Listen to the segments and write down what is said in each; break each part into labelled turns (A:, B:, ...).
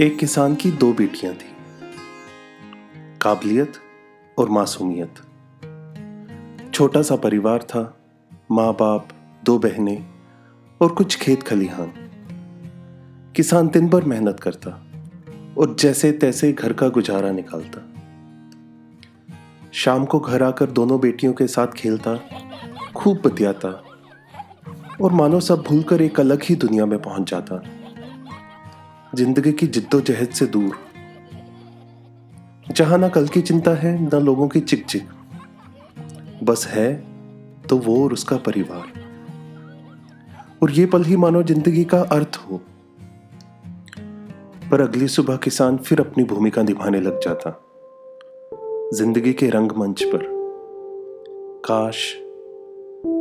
A: एक किसान की दो बेटियाँ थी। काबिलियत और मासूमियत। छोटा सा परिवार था माँ बाप दो बहनें और कुछ खेत खलिहान किसान दिन भर मेहनत करता और जैसे तैसे घर का गुजारा निकालता। शाम को घर आकर दोनों बेटियों के साथ खेलता, खूब बतियाता और मानो सब भूलकर एक अलग ही दुनिया में पहुँच जाता। ज़िंदगी की जिद्दोजहद से दूर। जहाँ ना कल की चिंता है, ना लोगों की चिक चिक बस है तो वो और उसका परिवार। और ये पल ही मानो ज़िंदगी का अर्थ हो। पर अगली सुबह किसान फिर अपनी भूमिका निभाने लग जाता। ज़िंदगी के रंगमंच पर। काश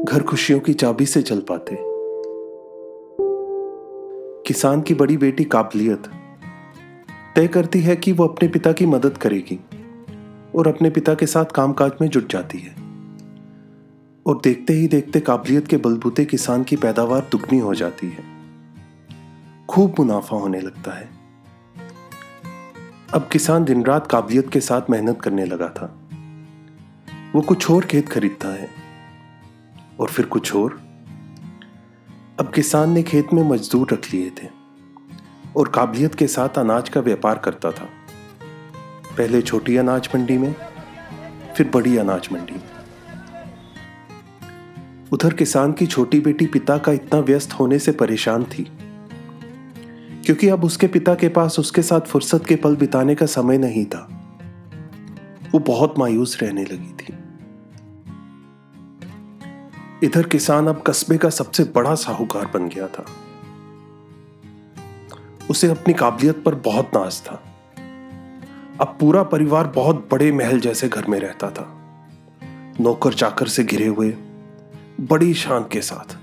A: घर खुशियों की चाबी से चल पाते। किसान की बड़ी बेटी काबलियत तय करती है कि वो अपने पिता की मदद करेगी और अपने पिता के साथ कामकाज में जुट जाती है। और देखते ही देखते काबलियत के बलबूते किसान की पैदावार दुगनी हो जाती है। खूब मुनाफा होने लगता है। अब किसान दिन रात काबलियत के साथ मेहनत करने लगा था। वो कुछ और खेत खरीदता है और फिर कुछ और अब किसान ने खेत में मजदूर रख लिए थे और काबिलियत के साथ अनाज का व्यापार करता था। पहले छोटी अनाज मंडी में, फिर बड़ी अनाज मंडी में। उधर किसान की छोटी बेटी पिता का इतना व्यस्त होने से परेशान थी, क्योंकि अब उसके पिता के पास उसके साथ फुर्सत के पल बिताने का समय नहीं था। वो बहुत मायूस रहने लगी थी। इधर किसान अब कस्बे का सबसे बड़ा साहूकार बन गया था। उसे अपनी काबिलियत पर बहुत नाज था। अब पूरा परिवार बहुत बड़े महल जैसे घर में रहता था। नौकर चाकर से घिरे हुए, बड़ी शान के साथ।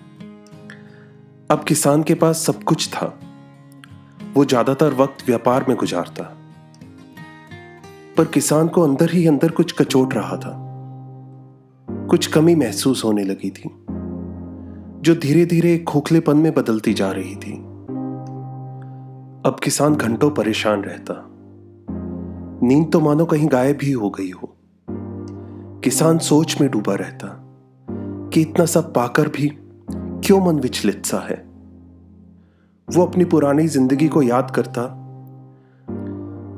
A: अब किसान के पास सब कुछ था। वो ज़्यादातर वक्त व्यापार में गुजारता। पर किसान को अंदर ही अंदर कुछ कचोट रहा था। कुछ कमी महसूस होने लगी थी, जो धीरे धीरे खोखलेपन में बदलती जा रही थी। अब किसान घंटों परेशान रहता। नींद तो मानो कहीं गायब ही हो गई हो। किसान सोच में डूबा रहता कि इतना सब पाकर भी क्यों मन विचलित सा है? वो अपनी पुरानी ज़िंदगी को याद करता,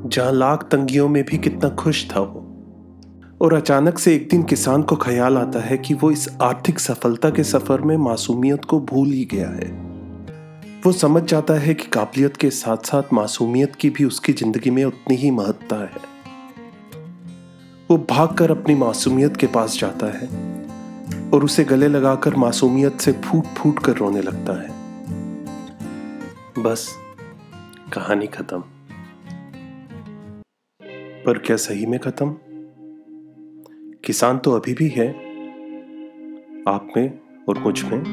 A: जहाँ लाख तंगियों में भी कितना खुश था वो। और अचानक से एक दिन किसान को ख्याल आता है कि वो इस आर्थिक सफलता के सफ़र में मासूमियत को भूल ही गया है। वो समझ जाता है कि काबिलियत के साथ साथ मासूमियत की भी उसकी ज़िंदगी में उतनी ही महत्ता है। वो भागकर अपनी मासूमियत के पास जाता है और उसे गले लगाकर मासूमियत से फूट फूट कर रोने लगता है। बस, कहानी खत्म। पर क्या सही में खत्म? किसान तो अभी भी है। आप में और मुझमें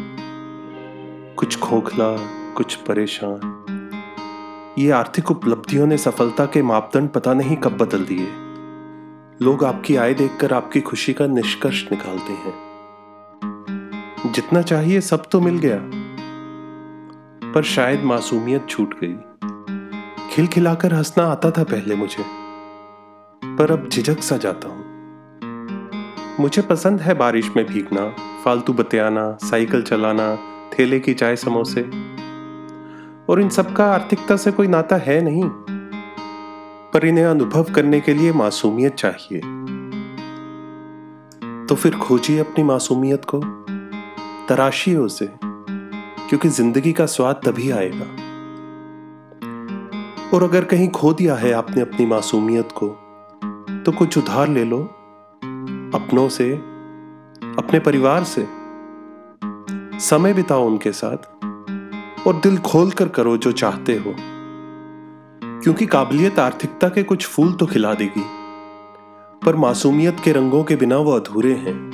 A: कुछ खोखला, कुछ परेशान। ये आर्थिक उपलब्धियों ने सफलता के मापदंड पता नहीं कब बदल दिए। लोग आपकी आय देखकर आपकी खुशी का निष्कर्ष निकालते हैं। जितना चाहिए सब तो मिल गया। पर शायद मासूमियत छूट गई। खिलखिलाकर हंसना आता था पहले मुझे। पर अब झिझक सा जाता हूँ। मुझे पसंद है बारिश में भीगना, फालतू बतियाना, साइकिल चलाना, थेले की चाय समोसे। और इन सब का आर्थिकता से कोई नाता है नहीं। पर इन्हें अनुभव करने के लिए मासूमियत चाहिए। तो फिर खोजिए अपनी मासूमियत को तराशिए उसे क्योंकि ज़िंदगी का स्वाद तभी आएगा। और अगर कहीं खो दिया है आपने अपनी मासूमियत को तो कुछ उधार ले लो। अपनों से, अपने परिवार से। समय बिताओ उनके साथ और दिल खोल कर करो जो चाहते हो, क्योंकि काबिलियत आर्थिकता के कुछ फूल तो खिला देगी। पर मासूमियत के रंगों के बिना वो अधूरे हैं।